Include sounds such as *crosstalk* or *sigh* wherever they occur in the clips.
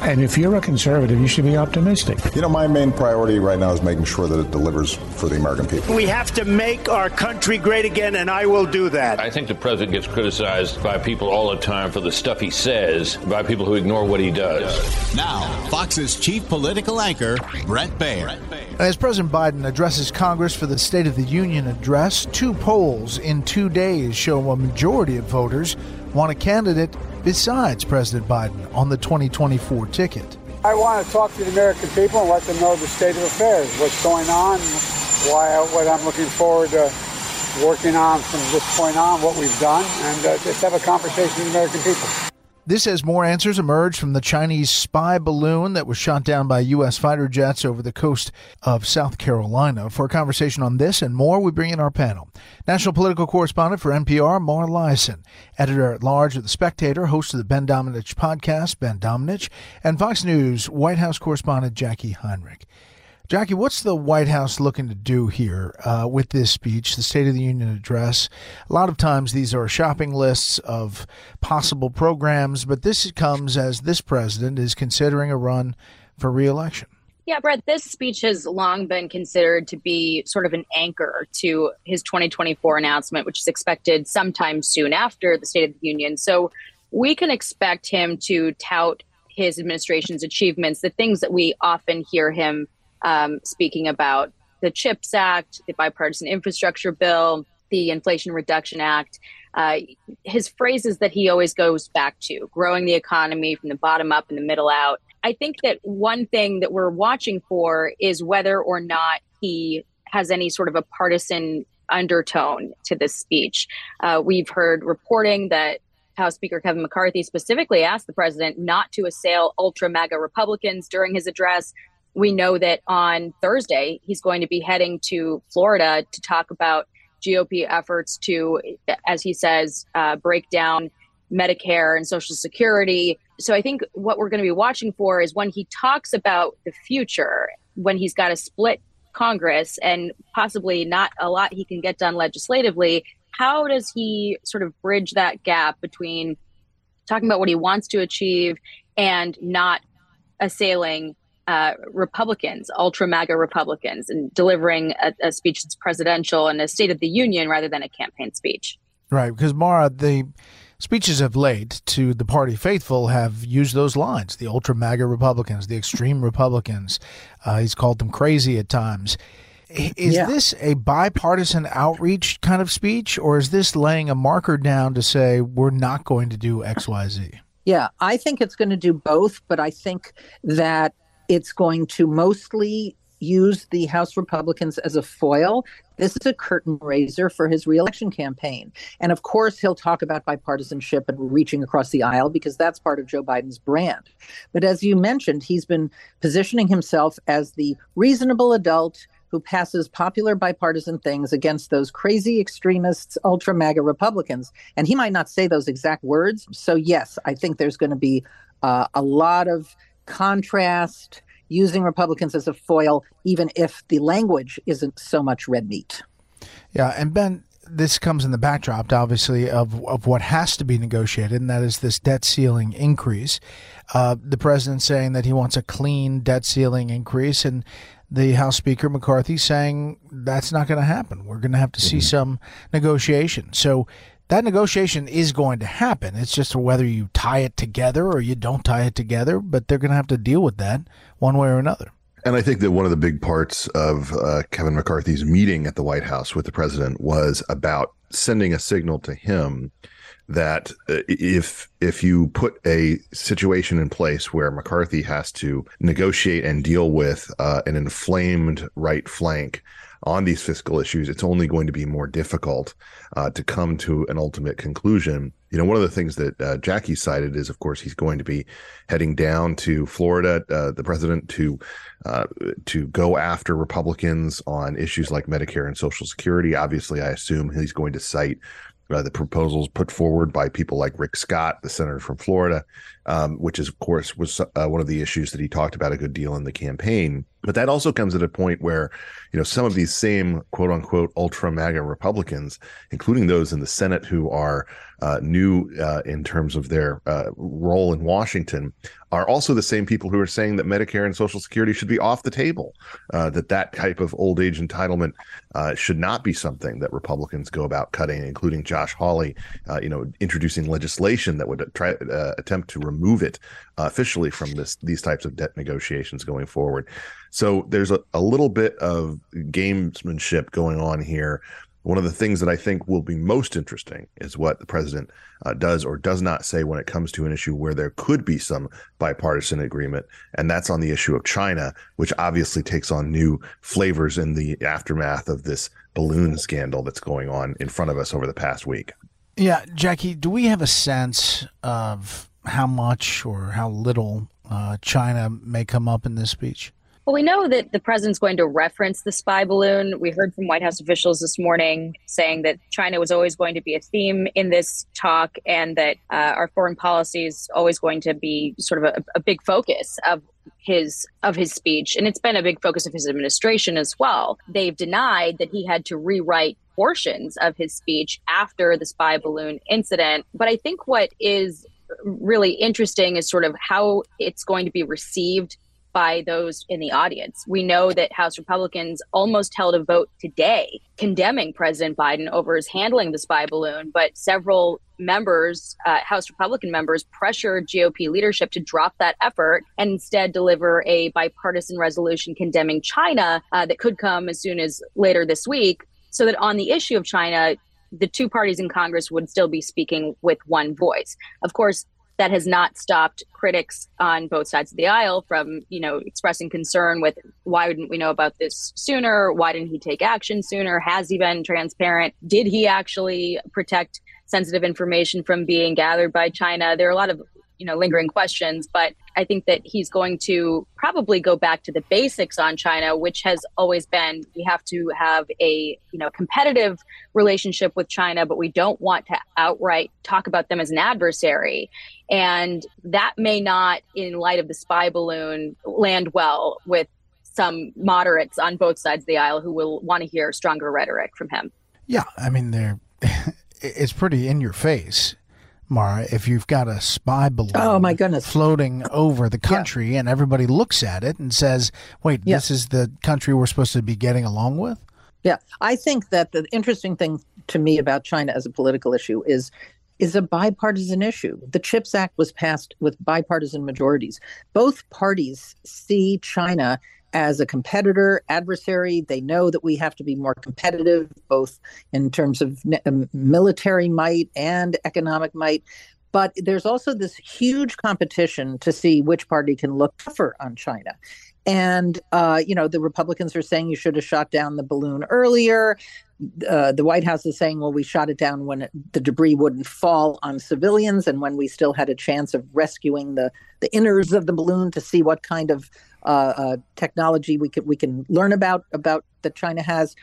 And if you're a conservative, you should be optimistic. You know, my main priority right now is making sure that it delivers for the American people. We have to make our country great again, and I will do that. I think the president gets criticized by people all the time for the stuff he says, by people who ignore what he does. Now, Fox's chief political anchor, Bret Baier. As President Biden addresses Congress for the State of the Union address, two polls in two days show a majority of voters want a candidate besides President Biden on the 2024 ticket. I want to talk to the American people and let them know the state of affairs, what's going on, why, what I'm looking forward to working on from this point on, what we've done, and uh, just have a conversation with the American people. This as more answers emerge from the Chinese spy balloon that was shot down by U.S. fighter jets over the coast of South Carolina. For a conversation on this and more, we bring in our panel. National political correspondent for NPR, Mara Liasson, editor at large of The Spectator, host of the Ben Domenech podcast, Ben Domenech, and Fox News White House correspondent Jackie Heinrich. Jackie, what's the White House looking to do here uh, with this speech, the State of the Union address? A lot of times these are shopping lists of possible programs, but this comes as this president is considering a run for reelection. Yeah, Bret, this speech has long been considered to be sort of an anchor to his 2024 announcement, which is expected sometime soon after the State of the Union. So we can expect him to tout his administration's achievements, the things that we often hear him um, speaking about the CHIPS Act, the bipartisan infrastructure bill, the Inflation Reduction Act. Uh, his phrases that he always goes back to growing the economy from the bottom up and the middle out. I think that one thing that we're watching for is whether or not he has any sort of a partisan undertone to this speech. Uh, we've heard reporting that House Speaker Kevin McCarthy specifically asked the president not to assail ultra MAGA Republicans during his address, we know that on Thursday, he's going to be heading to Florida to talk about GOP efforts to, as he says, uh, break down Medicare and Social Security. So I think what we're going to be watching for is when he talks about the future, when he's got a split Congress and possibly not a lot he can get done legislatively, how does he sort of bridge that gap between talking about what he wants to achieve and not assailing uh, Republicans, ultra MAGA Republicans, and delivering a, a, speech that's presidential and a State of the Union rather than a campaign speech. Right, because Mara, the speeches of late to the party faithful have used those lines the ultra MAGA Republicans, the extreme Republicans. Uh, he's called them crazy at times. Is yeah. this a bipartisan outreach kind of speech, or is this laying a marker down to say we're not going to do XYZ? Yeah, I think it's going to do both, but I think that it's going to mostly use the House Republicans as a foil. This is a curtain raiser for his reelection campaign. And of course, he'll talk about bipartisanship and reaching across the aisle because that's part of Joe Biden's brand. But as you mentioned, he's been positioning himself as the reasonable adult who passes popular bipartisan things against those crazy extremists, ultra MAGA Republicans. And he might not say those exact words. So, yes, I think there's going to be uh, a lot of contrast, using Republicans as a foil, even if the language isn't so much red meat. Yeah, and Ben, this comes in the backdrop, obviously, of, of what has to be negotiated, and that is this debt ceiling increase. Uh, the president saying that he wants a clean debt ceiling increase, and the House Speaker McCarthy saying that's not going to happen. We're going to have to see mm-hmm. some negotiation. So that negotiation is going to happen. It's just whether you tie it together or you don't tie it together, but they're going to have to deal with that one way or another. And I think that one of the big parts of uh, Kevin McCarthy's meeting at the White House with the president was about sending a signal to him that uh, if if you put a situation in place where McCarthy has to negotiate and deal with uh, an inflamed right flank on these fiscal issues, it's only going to be more difficult uh, to come to an ultimate conclusion. You know, one of the things that uh, Jackie cited is, of course, he's going to be heading down to Florida, uh, the president, to uh, to go after Republicans on issues like Medicare and Social Security. Obviously, I assume he's going to cite uh, the proposals put forward by people like Rick Scott, the senator from Florida, um, which is, of course, was uh, one of the issues that he talked about a good deal in the campaign. But that also comes at a point where, you know, some of these same quote unquote ultra MAGA Republicans, including those in the Senate who are uh, new uh, in terms of their uh, role in Washington, are also the same people who are saying that Medicare and Social Security should be off the table, uh, that that type of old age entitlement uh, should not be something that Republicans go about cutting, including Josh Hawley, uh, you know, introducing legislation that would try attempt to remove it officially from this these types of debt negotiations going forward. So there's a, a little bit of gamesmanship going on here. One of the things that I think will be most interesting is what the president uh, does or does not say when it comes to an issue where there could be some bipartisan agreement. And that's on the issue of China, which obviously takes on new flavors in the aftermath of this balloon scandal that's going on in front of us over the past week. Yeah, Jackie, do we have a sense of how much or how little uh, China may come up in this speech? Well, we know that the president's going to reference the spy balloon. We heard from White House officials this morning saying that China was always going to be a theme in this talk and that uh, our foreign policy is always going to be sort of a, a big focus of his of his speech and it's been a big focus of his administration as well they've denied that he had to rewrite portions of his speech after the spy balloon incident but i think what is really interesting is sort of how it's going to be received by those in the audience. We know that House Republicans almost held a vote today condemning President Biden over his handling the spy balloon, but several members, uh, House Republican members, pressured GOP leadership to drop that effort and instead deliver a bipartisan resolution condemning China uh, that could come as soon as later this week. So that on the issue of China, the two parties in Congress would still be speaking with one voice. Of course, that has not stopped critics on both sides of the aisle from you know expressing concern with why didn't we know about this sooner? Why didn't he take action sooner? Has he been transparent? Did he actually protect sensitive information from being gathered by china? There are a lot of you know lingering questions but i think that he's going to probably go back to the basics on china which has always been we have to have a you know competitive relationship with china but we don't want to outright talk about them as an adversary. And that may not in light of the spy balloon land well with some moderates on both sides of the aisle who will want to hear stronger rhetoric from him. Yeah i mean they're *laughs* it's pretty in your face Mara, if you've got a spy balloon oh my goodness floating over the country yeah. and everybody looks at it and says, "Wait, yeah. this is the country we're supposed to be getting along with?" Yeah, I think that the interesting thing to me about China as a political issue is is a bipartisan issue. The CHIPS Act was passed with bipartisan majorities. Both parties see China as a competitor, adversary. They know that we have to be more competitive, both in terms of um, military might and economic might. But there's also this huge competition to see which party can look tougher on China. And, uh, you know, the Republicans are saying you should have shot down the balloon earlier. Uh, the White House is saying, well, we shot it down when it, the debris wouldn't fall on civilians and when we still had a chance of rescuing the, the inners of the balloon to see what kind of uh, uh, technology we can we can learn about about that China has.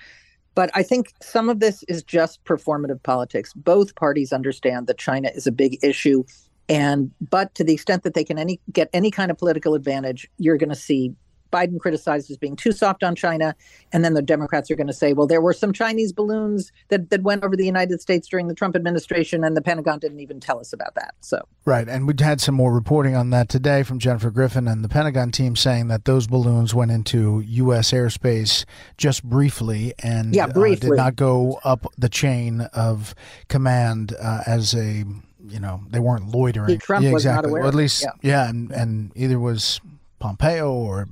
But I think some of this is just performative politics. Both parties understand that China is a big issue and but to the extent that they can any get any kind of political advantage you're going to see Biden criticized as being too soft on China. And then the Democrats are going to say, well, there were some Chinese balloons that, that went over the United States during the Trump administration, and the Pentagon didn't even tell us about that. So Right. And we'd had some more reporting on that today from Jennifer Griffin and the Pentagon team saying that those balloons went into U.S. airspace just briefly and yeah, briefly. Uh, did not go up the chain of command uh, as a you know they weren't loitering. Trump yeah, exactly. Well, at least, yeah. yeah, and and either was Pompeo or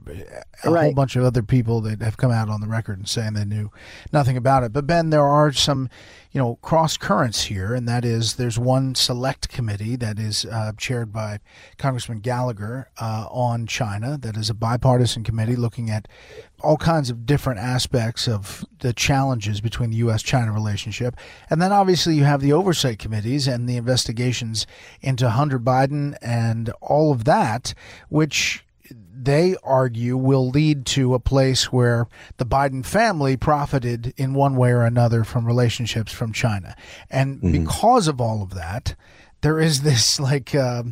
a right. whole bunch of other people that have come out on the record and saying they knew nothing about it. But Ben, there are some, you know, cross currents here, and that is there's one select committee that is uh, chaired by Congressman Gallagher uh, on China. That is a bipartisan committee looking at all kinds of different aspects of the challenges between the U.S. China relationship. And then obviously you have the oversight committees and the investigations into Hunter Biden and all of that, which they argue will lead to a place where the Biden family profited in one way or another from relationships from China. And mm-hmm. because of all of that, there is this *laughs* like, uh,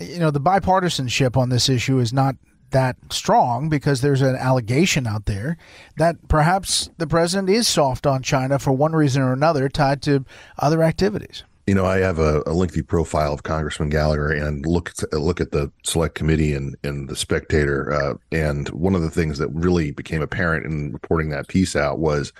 you know, the bipartisanship on this issue is not that strong because there's an allegation out there that perhaps the president is soft on China for one reason or another tied to other activities. You know, I have a, a, lengthy profile of Congressman Gallagher and look look at the Select Committee and, and the Spectator. Uh, and one of the things that really became apparent in reporting that piece out was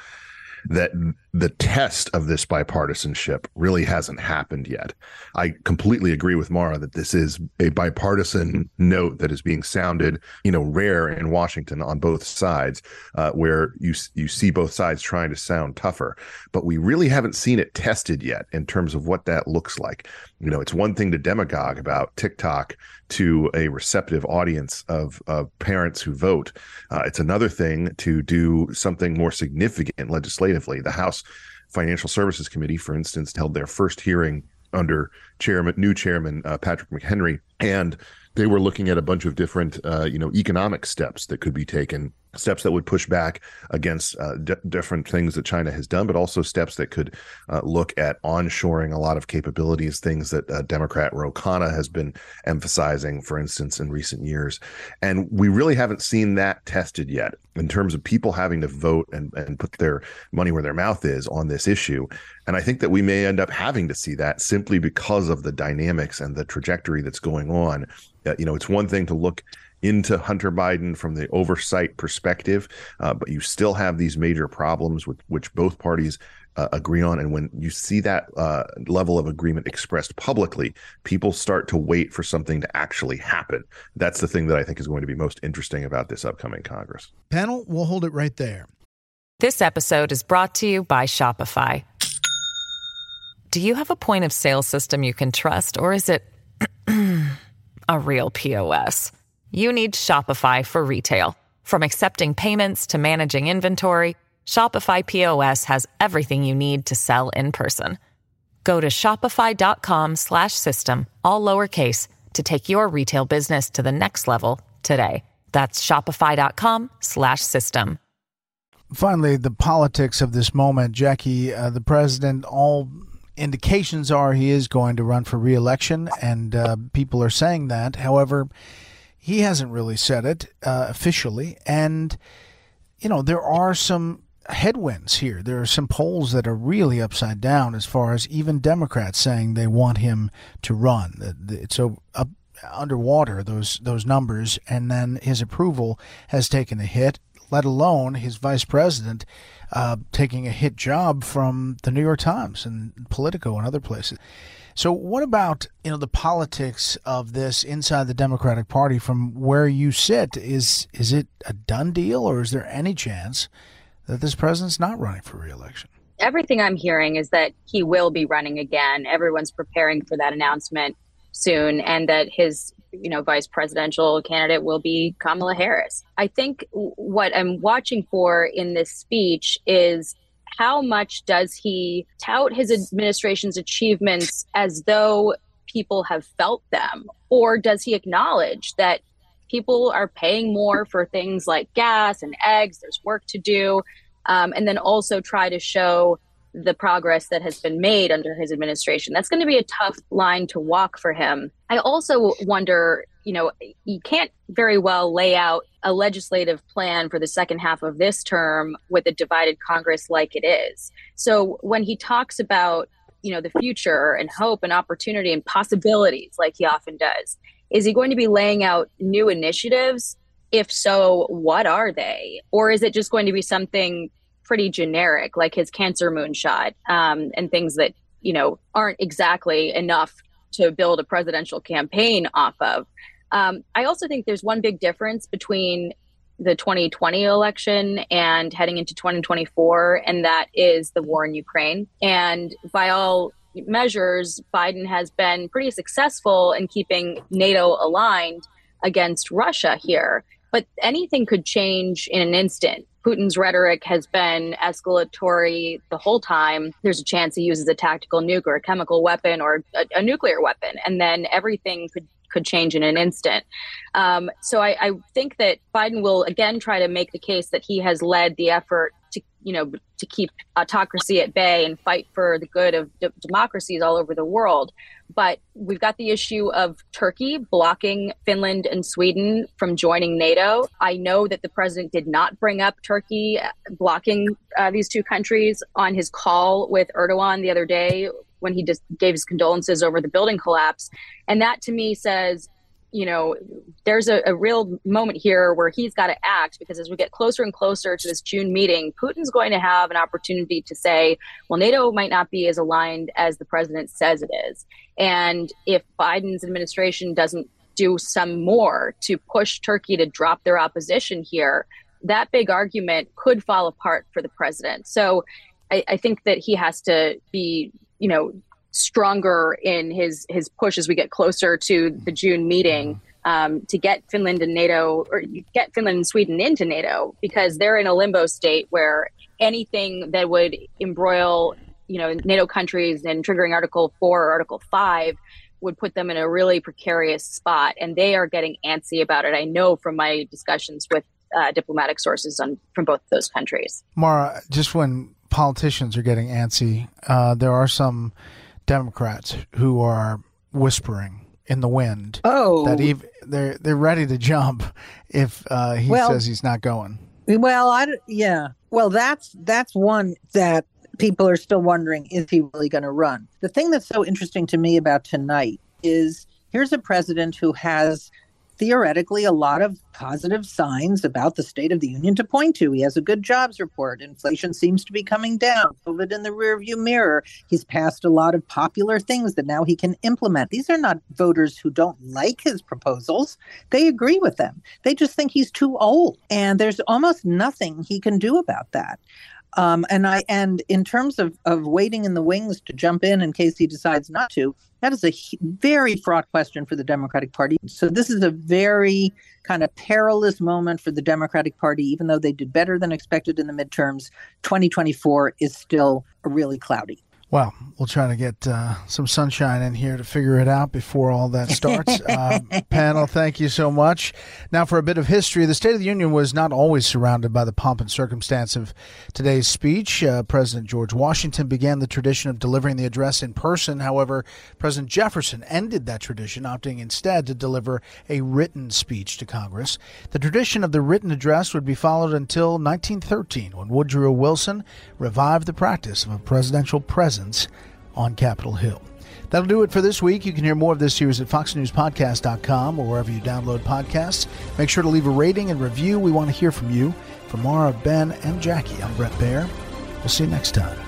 that the test of this bipartisanship really hasn't happened yet. I completely agree with Mara that this is a bipartisan note that is being sounded, you know, rare in Washington on both sides, uh, where you you see both sides trying to sound tougher, but we really haven't seen it tested yet in terms of what that looks like. You know, it's one thing to demagogue about TikTok to a receptive audience of, of parents who vote. Uh, it's another thing to do something more significant legislatively. The House Financial Services Committee, for instance, held their first hearing under chairman, new chairman uh, Patrick McHenry, and they were looking at a bunch of different, uh, you know, economic steps that could be taken steps that would push back against uh, d- different things that China has done, but also steps that could uh, look at onshoring a lot of capabilities, things that uh, Democrat Ro Khanna has been emphasizing, for instance, in recent years. And we really haven't seen that tested yet in terms of people having to vote and, and put their money where their mouth is on this issue. And I think that we may end up having to see that simply because of the dynamics and the trajectory that's going on. Uh, you know, it's one thing to look into Hunter Biden from the oversight perspective, uh, but you still have these major problems with which both parties uh, agree on. And when you see that uh, level of agreement expressed publicly, people start to wait for something to actually happen. That's the thing that I think is going to be most interesting about this upcoming Congress. Panel, we'll hold it right there. This episode is brought to you by Shopify. Do you have a point of sale system you can trust, or is it a real POS? you need Shopify for retail. From accepting payments to managing inventory, Shopify POS has everything you need to sell in person. Go to shopify.com/system all lowercase to take your retail business to the next level today. That's shopify.com/system. Finally, the politics of this moment, Jackie, uh, the president all indications are he is going to run for reelection, and uh, people are saying that. However, he hasn't really said it uh, officially. And, you know, there are some headwinds here. There are some polls that are really upside down as far as even Democrats saying they want him to run. It's up underwater those those numbers, and then his approval has taken a hit. Let alone his vice president uh, taking a hit job from the New York Times and Politico and other places. So, what about you know the politics of this inside the Democratic Party from where you sit? Is is it a done deal, or is there any chance that this president's not running for reelection? Everything I'm hearing is that he will be running again. Everyone's preparing for that announcement soon, and that his you know vice presidential candidate will be Kamala Harris. I think what I'm watching for in this speech is how much does he tout his administration's achievements as though people have felt them? Or does he acknowledge that people are paying more for things like gas and eggs? There's work to do. Um, and then also try to show the progress that has been made under his administration. That's going to be a tough line to walk for him. I also wonder, you know, you can't very well lay out a legislative plan for the second half of this term with a divided Congress like it is. So when he talks about, you know, the future and hope and opportunity and possibilities like he often does, is he going to be laying out new initiatives? If so, what are they? Or is it just going to be something pretty generic, like his cancer moonshot um, and things that you know aren't exactly enough to build a presidential campaign off of. Um, I also think there's one big difference between the 2020 election and heading into 2024, and that is the war in Ukraine. And by all measures, Biden has been pretty successful in keeping NATO aligned against Russia here. But anything could change in an instant. Putin's rhetoric has been escalatory the whole time. There's a chance he uses a tactical nuke or a chemical weapon or a, a nuclear weapon, and then everything could could change in an instant. Um, so I, I think that Biden will again try to make the case that he has led the effort you know, to keep autocracy at bay and fight for the good of d- democracies all over the world. But we've got the issue of Turkey blocking Finland and Sweden from joining NATO. I know that the president did not bring up Turkey blocking uh, these two countries on his call with Erdogan the other day when he just gave his condolences over the building collapse. And that to me says, you know, there's a, a real moment here where he's got to act because as we get closer and closer to this June meeting, Putin's going to have an opportunity to say, well, NATO might not be as aligned as the president says it is. And if Biden's administration doesn't do some more to push Turkey to drop their opposition here, that big argument could fall apart for the president. So I, I think that he has to be you know stronger in his his push as we get closer to the June meeting um, to get Finland and NATO or get Finland and Sweden into NATO because they're in a limbo state where anything that would embroil you know NATO countries and triggering Article Four or Article Five would put them in a really precarious spot, and they are getting antsy about it. I know from my discussions with uh, diplomatic sources on from both those countries. Mara, just when politicians are getting antsy. Uh, there are some Democrats who are whispering in the wind. Oh, that even, they're they're ready to jump if uh, he well, says he's not going. Well, I yeah. Well, that's that's one that people are still wondering: is he really going to run? The thing that's so interesting to me about tonight is here's a president who has theoretically a lot of positive signs about the state of the union to point to. He has a good jobs report. Inflation seems to be coming down. COVID in the rearview mirror. He's passed a lot of popular things that now he can implement. These are not voters who don't like his proposals. They agree with them. They just think he's too old. And there's almost nothing he can do about that. Um, and I and in terms of of waiting in the wings to jump in in case he decides not to, that is a very fraught question for the Democratic Party. So this is a very kind of perilous moment for the Democratic Party, even though they did better than expected in the midterms. 2024 is still really cloudy. Well, we'll try to get uh, some sunshine in here to figure it out before all that starts. *laughs* uh, panel, thank you so much. Now, for a bit of history, the State of the Union was not always surrounded by the pomp and circumstance of today's speech. Uh, President George Washington began the tradition of delivering the address in person. However, President Jefferson ended that tradition, opting instead to deliver a written speech to Congress. The tradition of the written address would be followed until 1913, when Woodrow Wilson revived the practice of a presidential presence presence on Capitol Hill. That'll do it for this week. You can hear more of this series at foxnewspodcast.com or wherever you download podcasts. Make sure to leave a rating and review. We want to hear from you. For Mara, Ben, and Jackie, I'm Bret Baier. We'll see you next time.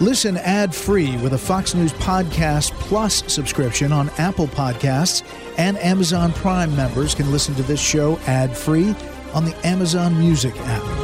Listen ad free with a Fox News Podcast Plus subscription on Apple Podcasts, and Amazon Prime members can listen to this show ad free on the Amazon Music app.